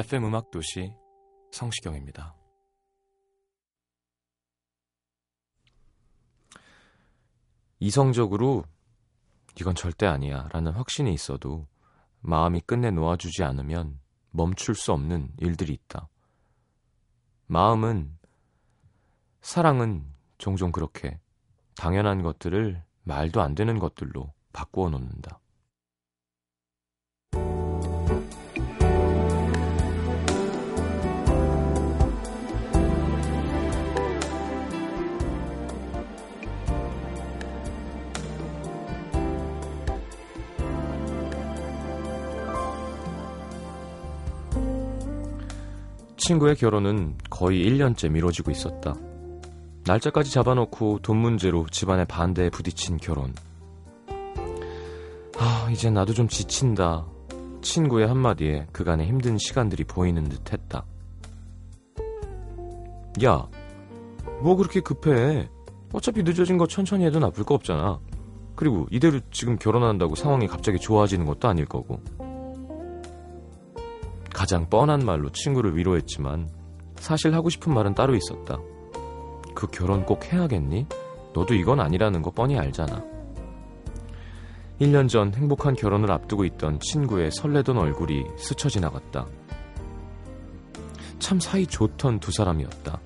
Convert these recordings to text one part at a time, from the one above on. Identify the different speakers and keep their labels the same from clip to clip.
Speaker 1: FM 음악 도시 성시경입니다. 이성적으로 이건 절대 아니야 라는 확신이 있어도 마음이 끝내 놓아주지 않으면 멈출 수 없는 일들이 있다. 마음은, 사랑은 종종 그렇게 당연한 것들을 말도 안 되는 것들로 바꾸어 놓는다. 친구의 결혼은 거의 1년째 미뤄지고 있었다. 날짜까지 잡아놓고 돈 문제로 집안의 반대에 부딪힌 결혼. 아, 이제 나도 좀 지친다. 친구의 한마디에 그간의 힘든 시간들이 보이는 듯 했다. 야, 뭐 그렇게 급해? 어차피 늦어진 거 천천히 해도 나쁠 거 없잖아. 그리고 이대로 지금 결혼한다고 상황이 갑자기 좋아지는 것도 아닐 거고. 가장 뻔한 말로 친구를 위로했지만 사실 하고 싶은 말은 따로 있었다. 그 결혼 꼭 해야겠니? 너도 이건 아니라는 거 뻔히 알잖아. 1년 전 행복한 결혼을 앞두고 있던 친구의 설레던 얼굴이 스쳐 지나갔다. 참 사이 좋던 두 사람이었다.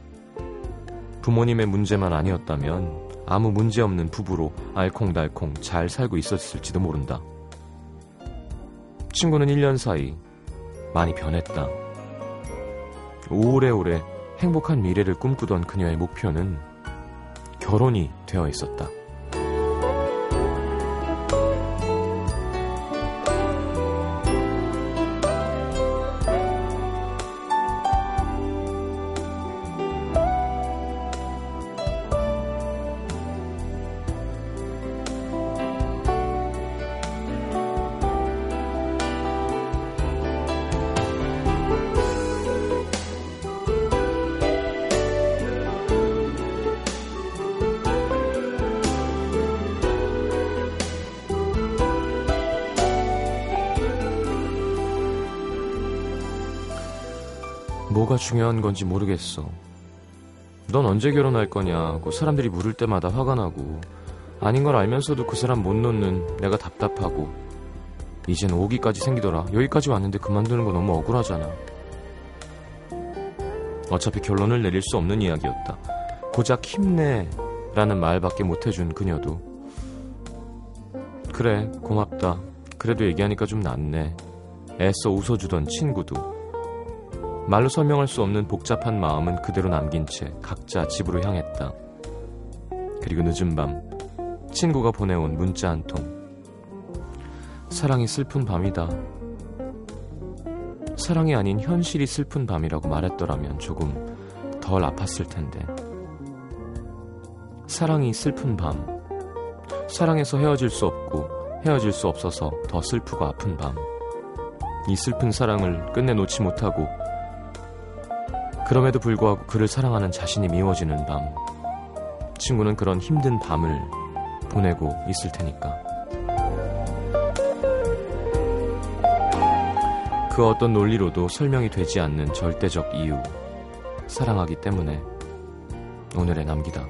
Speaker 1: 부모님의 문제만 아니었다면 아무 문제 없는 부부로 알콩달콩 잘 살고 있었을지도 모른다. 친구는 1년 사이 많이 변했다. 오래오래 행복한 미래를 꿈꾸던 그녀의 목표는 결혼이 되어 있었다. 뭐가 중요한 건지 모르겠어. 넌 언제 결혼할 거냐고 사람들이 물을 때마다 화가 나고 아닌 걸 알면서도 그 사람 못 놓는 내가 답답하고 이젠 오기까지 생기더라. 여기까지 왔는데 그만두는 거 너무 억울하잖아. 어차피 결론을 내릴 수 없는 이야기였다. 고작 힘내 라는 말밖에 못 해준 그녀도 그래 고맙다. 그래도 얘기하니까 좀 낫네. 애써 웃어주던 친구도 말로 설명할 수 없는 복잡한 마음은 그대로 남긴 채 각자 집으로 향했다. 그리고 늦은 밤 친구가 보내온 문자 한 통. 사랑이 슬픈 밤이다. 사랑이 아닌 현실이 슬픈 밤이라고 말했더라면 조금 덜 아팠을 텐데. 사랑이 슬픈 밤. 사랑해서 헤어질 수 없고 헤어질 수 없어서 더 슬프고 아픈 밤. 이 슬픈 사랑을 끝내 놓지 못하고 그럼에도 불구하고 그를 사랑하는 자신이 미워지는 밤. 친구는 그런 힘든 밤을 보내고 있을 테니까. 그 어떤 논리로도 설명이 되지 않는 절대적 이유. 사랑하기 때문에 오늘의 남기다.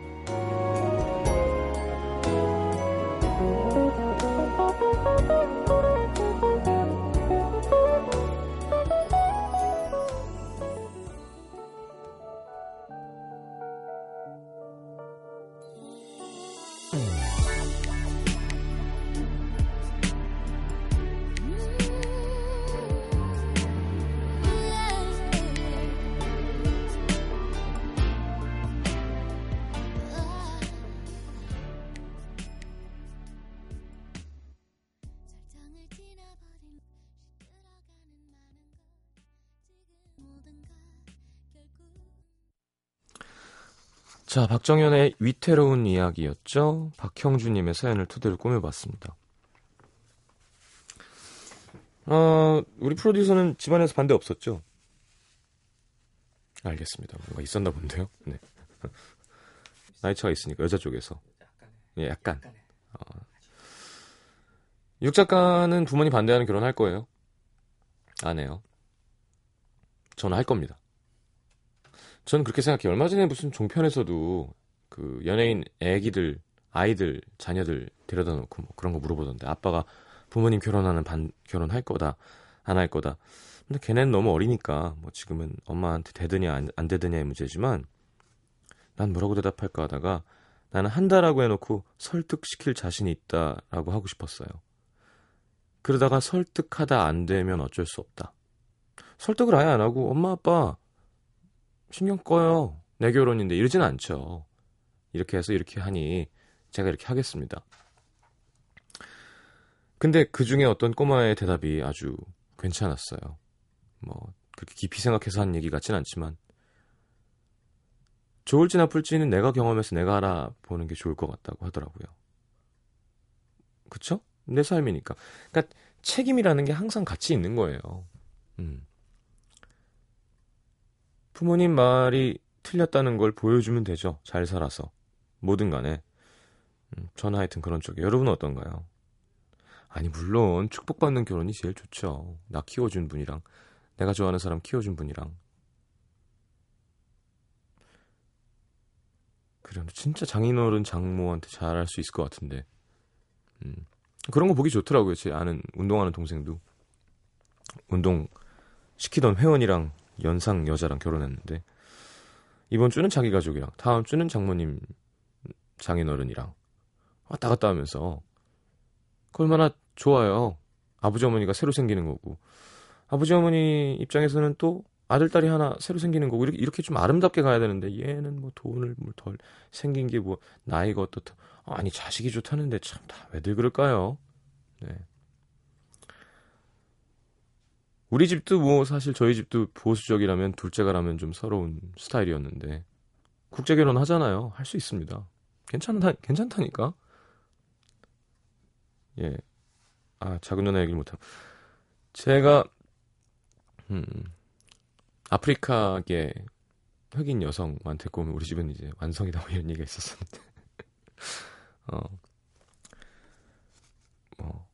Speaker 1: 자, 박정현의 위태로운 이야기였죠. 박형주님의 사연을 토대로 꾸며봤습니다. 어, 우리 프로듀서는 집안에서 반대 없었죠? 알겠습니다. 뭔가 있었나 본데요. 네. 나이 차가 있으니까 여자 쪽에서. 예, 약간. 어. 육 작가는 부모님 반대하는 결혼 할 거예요? 안 해요. 저는 할 겁니다. 저는 그렇게 생각해요. 얼마 전에 무슨 종편에서도 그 연예인 애기들, 아이들, 자녀들 데려다 놓고 뭐 그런 거 물어보던데 아빠가 부모님 결혼하는 반, 결혼할 거다, 안 할 거다. 근데 걔네는 너무 어리니까 뭐 지금은 엄마한테 되드냐 안, 안 되드냐의 문제지만 난 뭐라고 대답할까 하다가 나는 한다라고 해놓고 설득시킬 자신이 있다라고 하고 싶었어요. 그러다가 설득하다 안 되면 어쩔 수 없다. 설득을 아예 안 하고 엄마 아빠 신경 꺼요. 내 결혼인데 이러진 않죠. 이렇게 해서 이렇게 하니 제가 이렇게 하겠습니다. 근데 그 중에 어떤 꼬마의 대답이 아주 괜찮았어요. 뭐 그렇게 깊이 생각해서 한 얘기 같진 않지만 좋을지 나쁠지는 내가 경험해서 내가 알아보는 게 좋을 것 같다고 하더라고요. 그쵸? 내 삶이니까. 그러니까 책임이라는 게 항상 같이 있는 거예요. 음. 부모님 말이 틀렸다는 걸 보여주면 되죠. 잘 살아서. 뭐든 간에. 음, 저는 하여튼 그런 쪽에. 여러분은 어떤가요? 아니, 물론 축복받는 결혼이 제일 좋죠. 나 키워준 분이랑, 내가 좋아하는 사람 키워준 분이랑. 그래, 진짜 장인어른 장모한테 잘할 수 있을 것 같은데. 음. 그런 거 보기 좋더라고요. 제 아는 운동하는 동생도. 운동 시키던 회원이랑 연상 여자랑 결혼했는데 이번 주는 자기 가족이랑 다음 주는 장모님 장인어른이랑 왔다 갔다 하면서 그 얼마나 좋아요. 아버지 어머니가 새로 생기는 거고 아버지 어머니 입장에서는 또 아들 딸이 하나 새로 생기는 거고 이렇게 이렇게 좀 아름답게 가야 되는데 얘는 뭐 돈을 뭐덜 생긴 게 뭐 나이가 어떻다 아니 자식이 좋다는데 참 다 왜들 그럴까요? 네. 우리 집도 뭐 사실 저희 집도 보수적이라면 둘째가 라면 좀 서러운 스타일이었는데 국제 결혼 하잖아요. 할 수 있습니다. 괜찮다 괜찮다니까. 예. 아, 작은 누나 얘기를 못하고. 제가, 음, 아프리카계 흑인 여성한테 꼬면 우리 집은 이제 완성이다 뭐 이런 얘기가 있었었는데. 어, 뭐,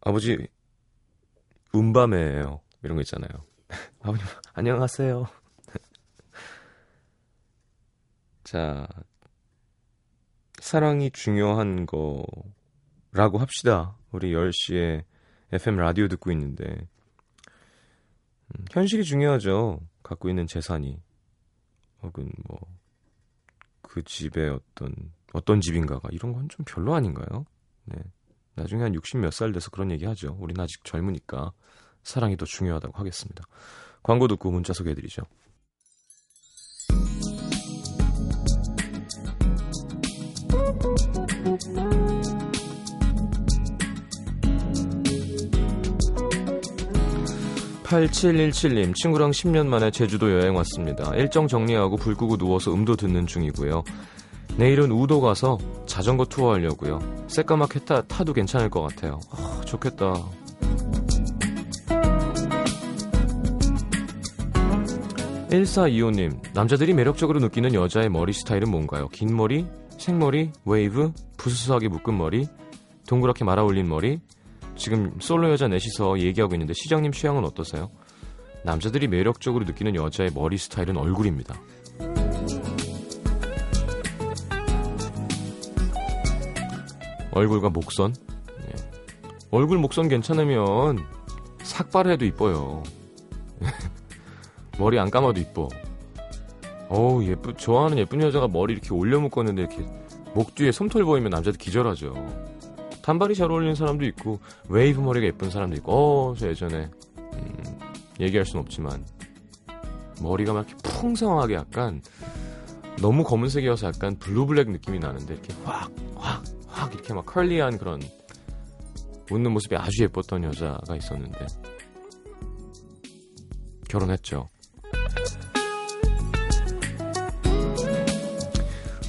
Speaker 1: 아버지, 음밤에요. 이런 거 있잖아요. 아버님, 안녕하세요. 자, 사랑이 중요한 거라고 합시다. 우리 10시에 FM 라디오 듣고 있는데. 음, 현실이 중요하죠. 갖고 있는 재산이. 혹은 뭐, 그 집의 어떤, 어떤 집인가가. 이런 건 좀 별로 아닌가요? 네. 나중에 한 60 몇 살 돼서 그런 얘기 하죠. 우린 아직 젊으니까 사랑이 더 중요하다고 하겠습니다. 광고 듣고 문자 소개해드리죠. (8717님) 친구랑 10년 만에 제주도 여행 왔습니다 일정 정리하고 불 끄고 누워서 음도 듣는 중이고요 내일은 우도 가서 자전거 투어 하려고요. 새까맣게 타, 타도 괜찮을 것 같아요. 아, 좋겠다. (1425님) 남자들이 매력적으로 느끼는 여자의 머리 스타일은 뭔가요? 긴 머리, 생머리, 웨이브, 부스스하게 묶은 머리, 동그랗게 말아 올린 머리. 지금 솔로 여자 넷이서 얘기하고 있는데 시장님 취향은 어떠세요? 남자들이 매력적으로 느끼는 여자의 머리 스타일은 얼굴입니다. 얼굴과 목선. 예. 얼굴 목선 괜찮으면 삭발해도 이뻐요. 머리 안 감아도 이뻐. 어우 예쁘 좋아하는 예쁜 여자가 머리 이렇게 올려 묶었는데 이렇게 목 뒤에 솜털 보이면 남자들 기절하죠. 단발이 잘 어울리는 사람도 있고 웨이브 머리가 예쁜 사람도 있고 어저 예전에 음, 얘기할 순 없지만 머리가 막 이렇게 풍성하게 약간 너무 검은색이어서 약간 blue black 느낌이 나는데 이렇게 확 확 확 이렇게 막 curly한 그런 웃는 모습이 아주 예뻤던 여자가 있었는데 결혼했죠.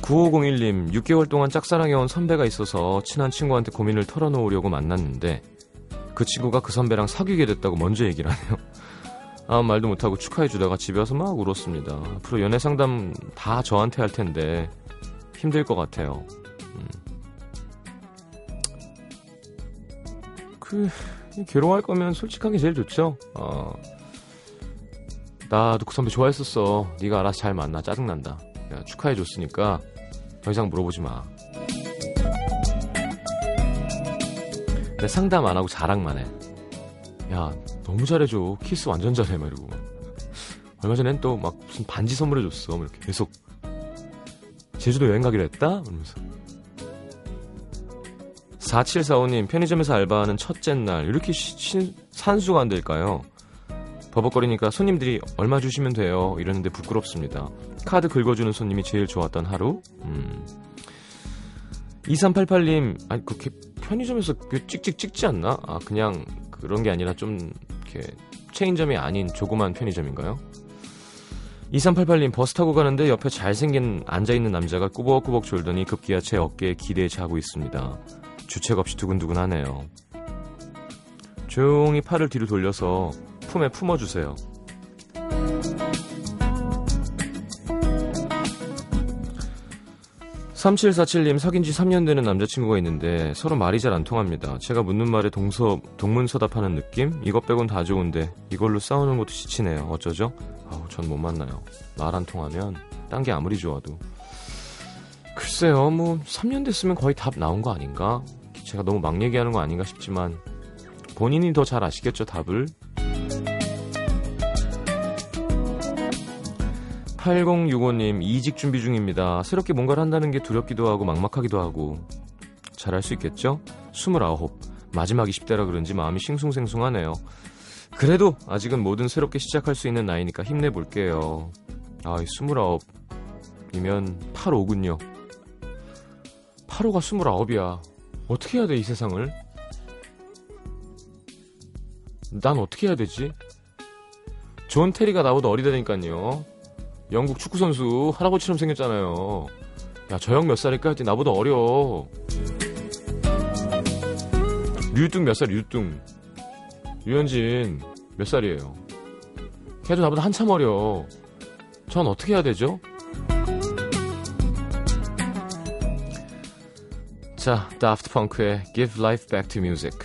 Speaker 1: 9501님, 6개월 동안 짝사랑해온 선배가 있어서 친한 친구한테 고민을 털어놓으려고 만났는데 그 친구가 그 선배랑 사귀게 됐다고 먼저 얘기를 하네요. 아무 말도 못하고 축하해주다가 집에 와서 막 울었습니다. 앞으로 연애 상담 다 저한테 할 텐데 힘들 것 같아요. 음. 그, 괴로워할 거면 솔직하게 제일 좋죠. 어. 나도 그 선배 좋아했었어. 네가 알아서 잘 만나. 짜증난다. 야, 축하해줬으니까 더 이상 물어보지 마. 내 상담 안 하고 자랑만 해. 야, 너무 잘해줘. 키스 완전 잘해. 막 이러고. 얼마 전엔 또 막 무슨 반지 선물해줬어. 이렇게 계속. 제주도 여행 가기로 했다? 그러면서. 4745님, 편의점에서 알바하는 첫째 날. 이렇게 시, 산수가 안 될까요? 버벅거리니까 손님들이 얼마 주시면 돼요. 이러는데 부끄럽습니다. 카드 긁어주는 손님이 제일 좋았던 하루? 음. 2388님, 아니, 그렇게 편의점에서 그 찍찍 찍지 않나? 아, 그냥 그런 게 아니라 좀, 이렇게, 체인점이 아닌 조그만 편의점인가요? 2388님, 버스 타고 가는데 옆에 잘생긴 앉아있는 남자가 꾸벅꾸벅 졸더니 급기야 제 어깨에 기대에 자고 있습니다. 주책 없이 두근두근하네요. 조용히 팔을 뒤로 돌려서 품에 품어주세요. 3747님 사귄 지 3년 되는 남자친구가 있는데 서로 말이 잘 안 통합니다. 제가 묻는 말에 동서, 동문서답하는 느낌? 이것 빼곤 다 좋은데 이걸로 싸우는 것도 지치네요. 어쩌죠? 아우, 전 못 만나요. 말 안 통하면 딴 게 아무리 좋아도. 글쎄요, 뭐 3년 됐으면 거의 답 나온 거 아닌가? 제가 너무 막 얘기하는 거 아닌가 싶지만 본인이 더 잘 아시겠죠, 답을? 8065님, 이직 준비 중입니다. 새롭게 뭔가를 한다는 게 두렵기도 하고 막막하기도 하고. 잘할 수 있겠죠? 29. 마지막 20대라 그런지 마음이 싱숭생숭하네요. 그래도 아직은 뭐든 새롭게 시작할 수 있는 나이니까 힘내볼게요. 아, 29이면 85군요. 8호가 29이야. 어떻게 해야 돼, 이 세상을? 난 어떻게 해야 되지? 존 테리가 나보다 어리다니까요. 영국 축구 선수 할아버지처럼 생겼잖아요. 야, 저 형 몇 살일까? 했더니 나보다 어려. 류뚱 몇 살, 류뚱. 류현진 몇 살이에요? 걔도 나보다 한참 어려. 전 어떻게 해야 되죠? 자, 다프트 펑크의 Give Life Back to Music.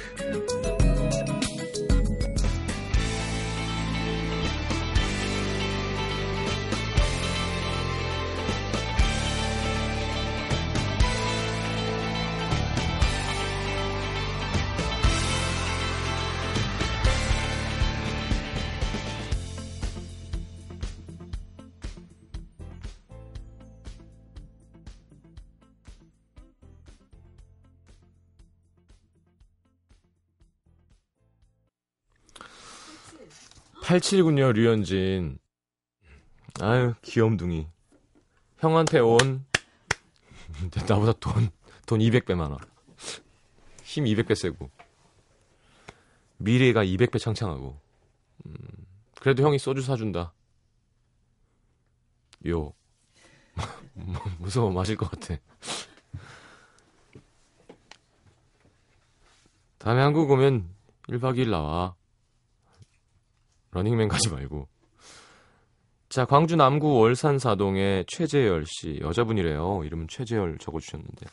Speaker 1: 87군요, 류현진. 아유, 귀염둥이. 형한테 온, 나보다 돈, 돈 200배 많아. 힘 200배 세고. 미래가 200배 창창하고. 음, 그래도 형이 소주 사준다. 요. 무서워, 마실 것 같아. 다음에 한국 오면 1박 2일 나와. 러닝맨 가지 말고. 자, 광주 남구 월산 사동의 최재열 씨. 여자분이래요. 이름은 최재열 적어주셨는데.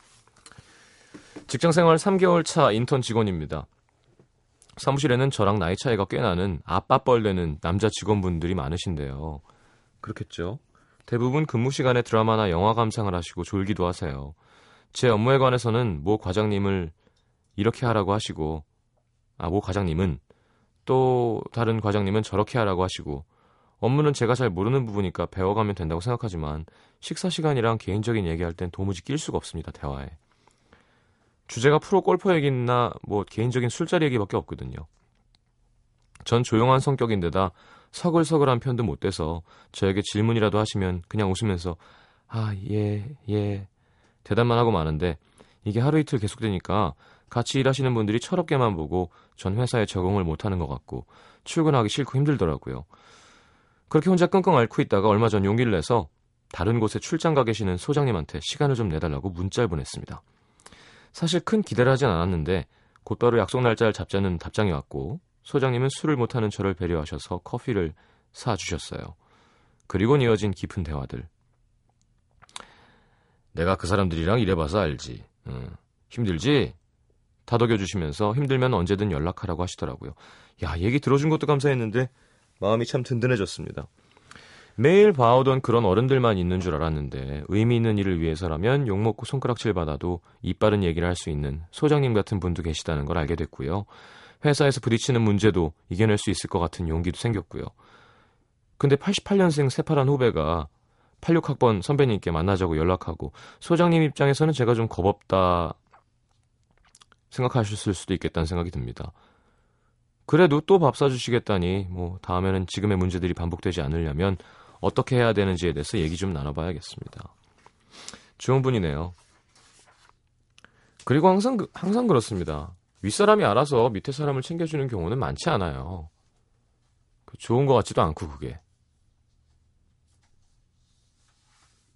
Speaker 1: 직장 생활 3개월 차 인턴 직원입니다. 사무실에는 저랑 나이 차이가 꽤 나는 아빠뻘 되는 남자 직원분들이 많으신데요. 그렇겠죠. 대부분 근무 시간에 드라마나 영화 감상을 하시고 졸기도 하세요. 제 업무에 관해서는 모 과장님을 이렇게 하라고 하시고, 아, 모 과장님은 또 다른 과장님은 저렇게 하라고 하시고 업무는 제가 잘 모르는 부분이니까 배워가면 된다고 생각하지만 식사 시간이랑 개인적인 얘기할 땐 도무지 낄 수가 없습니다 대화에 주제가 프로 골퍼 얘기나 뭐 개인적인 술자리 얘기밖에 없거든요 전 조용한 성격인데다 서글서글한 편도 못 돼서 저에게 질문이라도 하시면 그냥 웃으면서 아 예예 예. 대답만 하고 마는데 이게 하루 이틀 계속되니까 같이 일하시는 분들이 철없게만 보고 전 회사에 적응을 못하는 것 같고 출근하기 싫고 힘들더라고요. 그렇게 혼자 끙끙 앓고 있다가 얼마 전 용기를 내서 다른 곳에 출장 가 계시는 소장님한테 시간을 좀 내달라고 문자를 보냈습니다. 사실 큰 기대를 하진 않았는데 곧바로 약속 날짜를 잡자는 답장이 왔고 소장님은 술을 못하는 저를 배려하셔서 커피를 사주셨어요. 그리고 이어진 깊은 대화들. 내가 그 사람들이랑 일해봐서 알지. 응. 힘들지? 다독여 주시면서 힘들면 언제든 연락하라고 하시더라고요. 야, 얘기 들어준 것도 감사했는데 마음이 참 든든해졌습니다. 매일 봐오던 그런 어른들만 있는 줄 알았는데 의미 있는 일을 위해서라면 욕먹고 손가락질 받아도 이빠른 얘기를 할 수 있는 소장님 같은 분도 계시다는 걸 알게 됐고요. 회사에서 부딪히는 문제도 이겨낼 수 있을 것 같은 용기도 생겼고요. 근데 88년생 새파란 후배가 86학번 선배님께 만나자고 연락하고 소장님 입장에서는 제가 좀 겁없다 생각하셨을 수도 있겠다는 생각이 듭니다. 그래도 또 밥 사주시겠다니 뭐 다음에는 지금의 문제들이 반복되지 않으려면 어떻게 해야 되는지에 대해서 얘기 좀 나눠봐야겠습니다. 좋은 분이네요. 그리고 항상 그, 항상 그렇습니다. 윗사람이 알아서 밑에 사람을 챙겨주는 경우는 많지 않아요. 그 좋은 것 같지도 않고 그게.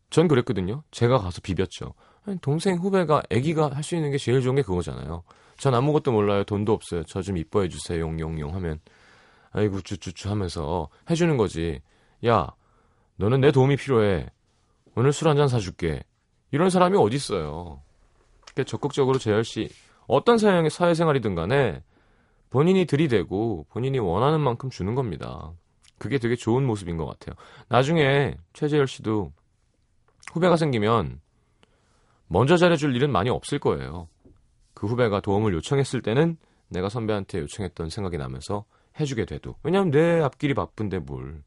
Speaker 1: 전 그랬거든요. 제가 가서 비볐죠. 동생 후배가 아기가 할 수 있는 게 제일 좋은 게 그거잖아요. 전 아무것도 몰라요. 돈도 없어요. 저 좀 이뻐해 주세요. 용용용 하면 아이고 쭈쭈쭈 하면서 해주는 거지. 야 너는 내 도움이 필요해. 오늘 술 한 잔 사줄게. 이런 사람이 어디 있어요. 적극적으로 재열 씨 어떤 사양의 사회생활이든 간에 본인이 들이대고 본인이 원하는 만큼 주는 겁니다. 그게 되게 좋은 모습인 것 같아요. 나중에 최재열 씨도 후배가 생기면 먼저 잘해줄 일은 많이 없을 거예요. 그 후배가 도움을 요청했을 때는 내가 선배한테 요청했던 생각이 나면서 해주게 돼도. 왜냐면 내 앞길이 바쁜데 뭘.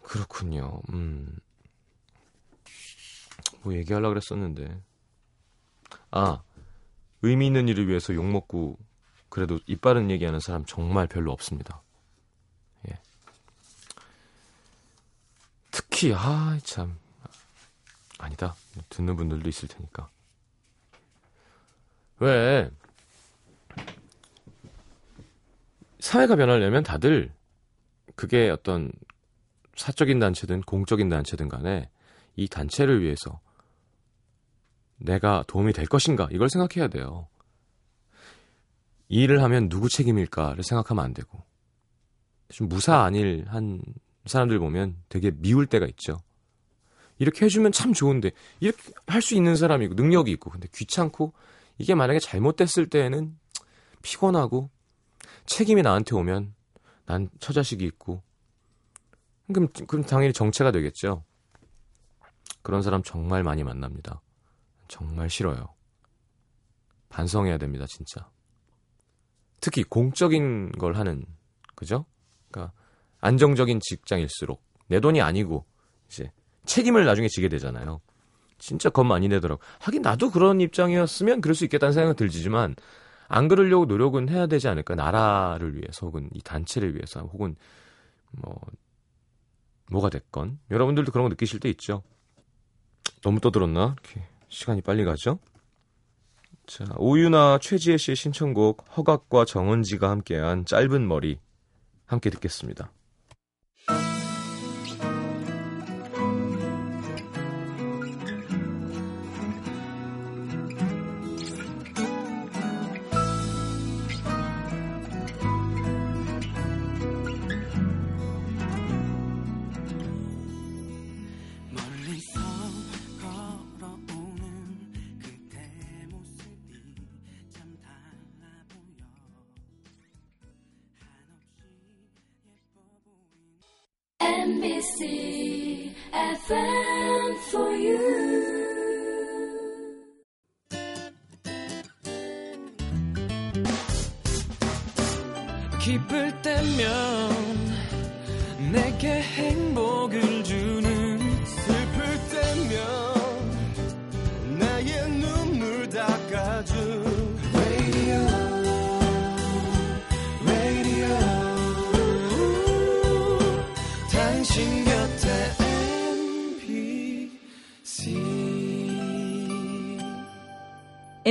Speaker 1: 그렇군요. 음. 뭐 얘기하려고 그랬었는데. 아, 의미 있는 일을 위해서 욕먹고 그래도 이빠른 얘기하는 사람 정말 별로 없습니다. 예. 특히, 아, 참. 아니다. 듣는 분들도 있을 테니까. 왜, 사회가 변하려면 다들 그게 어떤 사적인 단체든 공적인 단체든 간에 이 단체를 위해서 내가 도움이 될 것인가 이걸 생각해야 돼요. 이 일을 하면 누구 책임일까를 생각하면 안 되고 좀 무사 안일 한 사람들 보면 되게 미울 때가 있죠. 이렇게 해주면 참 좋은데 이렇게 할 수 있는 사람이고 능력이 있고 근데 귀찮고 이게 만약에 잘못됐을 때에는 피곤하고 책임이 나한테 오면 난 처자식이 있고 그럼, 그럼 당연히 정체가 되겠죠. 그런 사람 정말 많이 만납니다. 정말 싫어요. 반성해야 됩니다, 진짜. 특히 공적인 걸 하는, 그죠? 그러니까 안정적인 직장일수록 내 돈이 아니고 이제 책임을 나중에 지게 되잖아요. 진짜 겁 많이 내더라고. 하긴 나도 그런 입장이었으면 그럴 수 있겠다는 생각은 들지만 안 그러려고 노력은 해야 되지 않을까. 나라를 위해서 혹은 이 단체를 위해서 혹은 뭐 뭐가 됐건 여러분들도 그런 거 느끼실 때 있죠. 너무 떠들었나? 이렇게 시간이 빨리 가죠. 자, 오유나 최지혜 씨의 신청곡 허각과 정은지가 함께한 짧은 머리 함께 듣겠습니다.
Speaker 2: NBC FM for you.
Speaker 3: 기쁠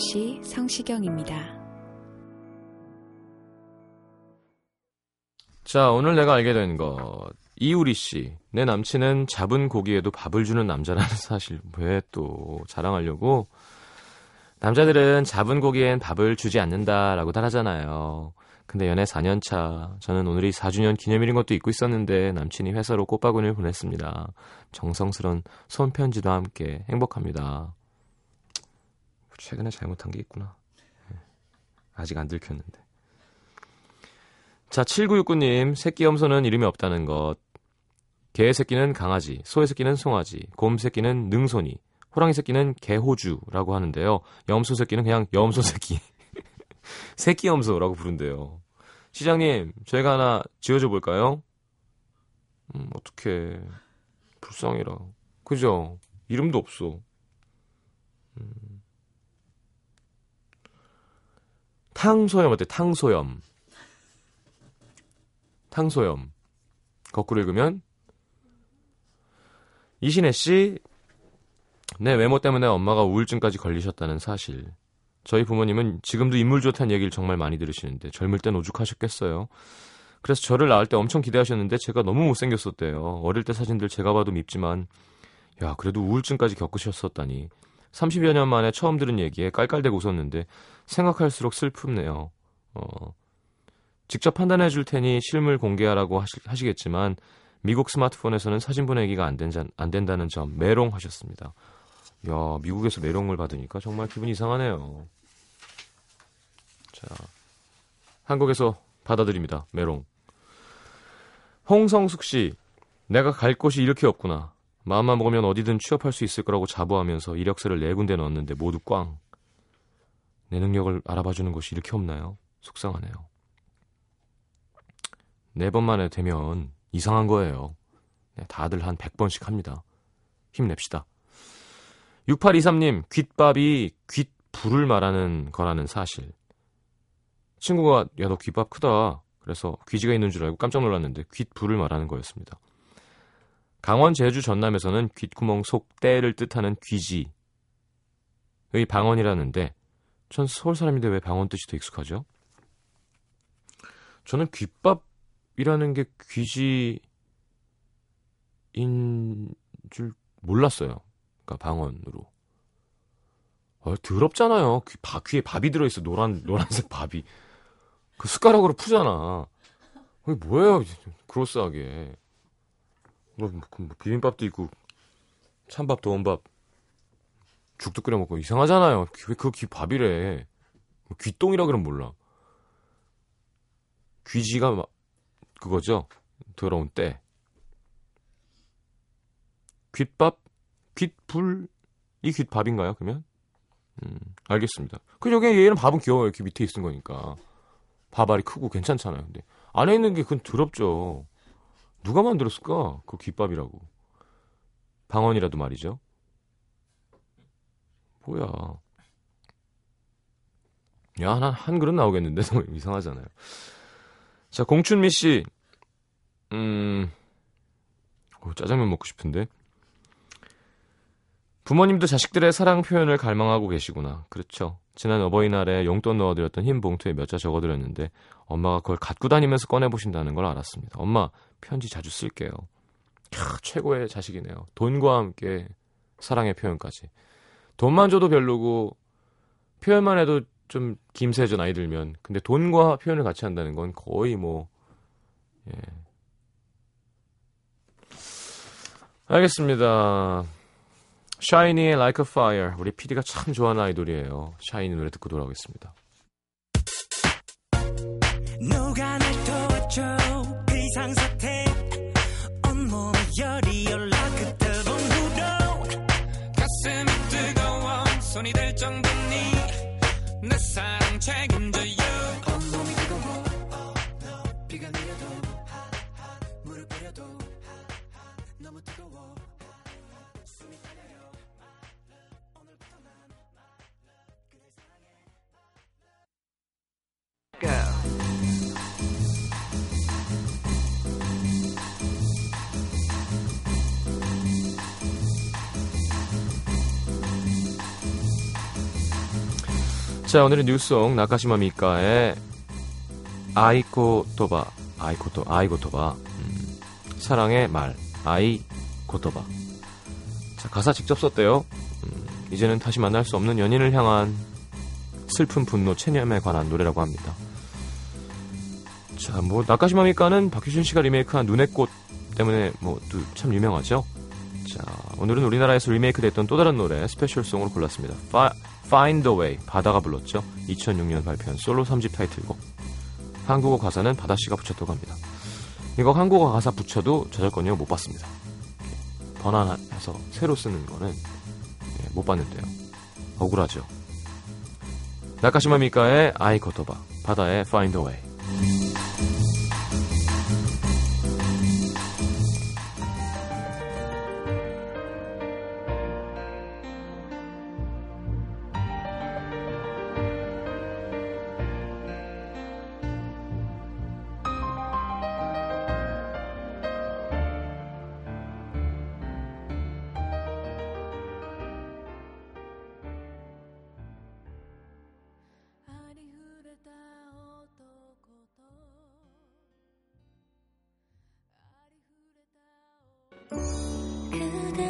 Speaker 4: 음악도시 성시경입니다.
Speaker 1: 자, 오늘 내가 알게 된 것. 이우리 씨. 내 남친은 잡은 고기에도 밥을 주는 남자라는 사실. 왜 또 자랑하려고? 남자들은 잡은 고기엔 밥을 주지 않는다라고들 하잖아요. 근데 연애 4년 차. 저는 오늘이 4주년 기념일인 것도 잊고 있었는데 남친이 회사로 꽃바구니를 보냈습니다. 정성스런 손편지도 함께 행복합니다. 최근에 잘못한 게 있구나. 네. 아직 안 들켰는데. 자, 7969님, 새끼 염소는 이름이 없다는 것. 개의 새끼는 강아지, 소의 새끼는 송아지, 곰 새끼는 능손이, 호랑이 새끼는 개호주라고 하는데요. 염소 새끼는 그냥 염소 새끼. 새끼 염소라고 부른대요. 시장님, 저희가 하나 지어줘 볼까요? 음, 어떡해. 불쌍해라. 그죠? 이름도 없어. 음. 탕소염 어때? 탕소염. 탕소염. 거꾸로 읽으면 이신혜 씨, 내 외모 때문에 엄마가 우울증까지 걸리셨다는 사실. 저희 부모님은 지금도 인물 좋다는 얘기를 정말 많이 들으시는데 젊을 땐 오죽하셨겠어요. 그래서 저를 낳을 때 엄청 기대하셨는데 제가 너무 못생겼었대요. 어릴 때 사진들 제가 봐도 밉지만 야 그래도 우울증까지 겪으셨었다니. 30여 년 만에 처음 들은 얘기에 깔깔대고 웃었는데 생각할수록 슬프네요. 어, 직접 판단해 줄 테니 실물 공개하라고 하시, 겠지만 미국 스마트폰에서는 사진 보내기가 안, 된, 안 된다는 점 메롱하셨습니다. 야, 미국에서 메롱을 받으니까 정말 기분이 이상하네요. 자, 한국에서 받아드립니다. 메롱. 홍성숙 씨, 내가 갈 곳이 이렇게 없구나. 마음만 먹으면 어디든 취업할 수 있을 거라고 자부하면서 이력서를 네 군데 넣었는데 모두 꽝. 내 능력을 알아봐주는 곳이 이렇게 없나요? 속상하네요. 네 번 만에 되면 이상한 거예요. 네, 다들 한 100번씩 합니다. 힘냅시다. 6823님, 귓밥이 귓불을 말하는 거라는 사실. 친구가, 야, 너 귓밥 크다. 그래서 귀지가 있는 줄 알고 깜짝 놀랐는데 귓불을 말하는 거였습니다. 강원, 제주, 전남에서는 귓구멍 속 때를 뜻하는 귀지의 방언이라는데 전 서울 사람인데 왜 방언 뜻이 더 익숙하죠? 저는 귓밥이라는 게 귀지인 줄 몰랐어요. 그러니까 방언으로. 어, 더럽잖아요. 귀, 바, 귀에 밥이 들어있어. 노란, 노란색 밥이. 그 숟가락으로 푸잖아. 그게 뭐예요? 그로스하게. 뭐, 뭐, 뭐, 비빔밥도 있고, 찬밥, 더운밥, 죽도 끓여 먹고 이상하잖아요. 귀 밥이래. 뭐 귀똥이라 그러면 몰라. 귀지가 막 그거죠. 더러운 때. 귓밥, 귓불, 이 귓밥인가요? 그러면? 음, 알겠습니다. 그 여기 얘는 밥은 귀여워요. 이렇게 밑에 있는 거니까. 밥알이 크고 괜찮잖아요. 근데 안에 있는 게 그건 더럽죠. 누가 만들었을까? 그 귓밥이라고. 방언이라도 말이죠. 뭐야. 야, 한, 한 그릇 나오겠는데? 이상하잖아요. 자, 공춘미 씨. 음, 오, 짜장면 먹고 싶은데. 부모님도 자식들의 사랑 표현을 갈망하고 계시구나. 그렇죠. 지난 어버이날에 용돈 넣어드렸던 흰 봉투에 몇 자 적어드렸는데 엄마가 그걸 갖고 다니면서 꺼내보신다는 걸 알았습니다. 엄마, 편지 자주 쓸게요. 캬, 최고의 자식이네요. 돈과 함께 사랑의 표현까지. 돈만 줘도 별로고 표현만 해도 좀 김새죠 나이 들면. 근데 돈과 표현을 같이 한다는 건 거의 뭐 예. 알겠습니다. 샤이니의 Like a Fire 우리 PD가 참 좋아하는 아이돌이에요. 샤이니 노래 듣고 돌아오겠습니다. 누 자, 오늘의 new song 나카시마 미카의 あいことば, あいこと, あいことば, 음, 사랑의 말, あいことば. 자, 가사 직접 썼대요. 음, 이제는 다시 만날 수 없는 연인을 향한 슬픈 분노, 체념에 관한 노래라고 합니다. 자, 뭐 나카시마 미카는 박효신 씨가 리메이크한 눈의 꽃 때문에 뭐 참 유명하죠. 자, 오늘은 우리나라에서 리메이크 됐던 또 다른 노래 special song으로 골랐습니다. Fi, Find a Way 바다가 불렀죠. 2006년 발표한 솔로 3집 타이틀곡. 한국어 가사는 바다 씨가 붙였다고 합니다. 이거 한국어 가사 붙여도 저작권료 못 받습니다. 번안해서 새로 쓰는 거는 예, 못 받는데요. 억울하죠. 나카시마 미카의 아이 코토바, 바다의 Find a Way.
Speaker 2: 그대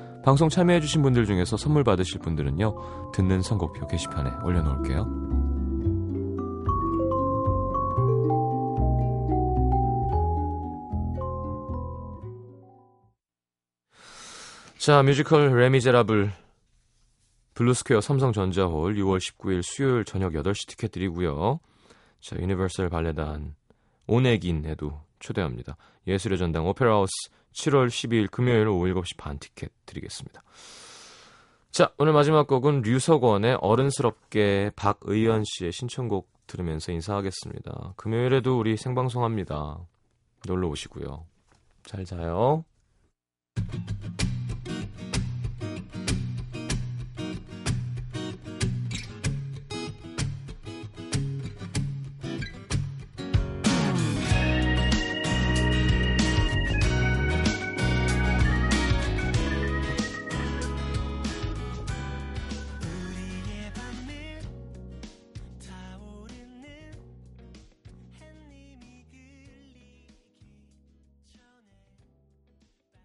Speaker 1: 방송 참여해주신 분들 중에서 선물 받으실 분들은요, 듣는 선곡표 게시판에 올려놓을게요. 자, 뮤지컬 레미제라블 블루스퀘어 삼성전자홀 6월 19일 수요일 저녁 8시 티켓 드리고요. 자, 유니버설 발레단 오네긴에도 초대합니다. 예술의 전당 오페라하우스 7월 12일 금요일 오후 7시 반 티켓 드리겠습니다. 자, 오늘 마지막 곡은 류석원의 어른스럽게 박의연 씨의 신청곡 들으면서 인사하겠습니다. 금요일에도 우리 생방송합니다. 놀러 오시고요. 잘 자요.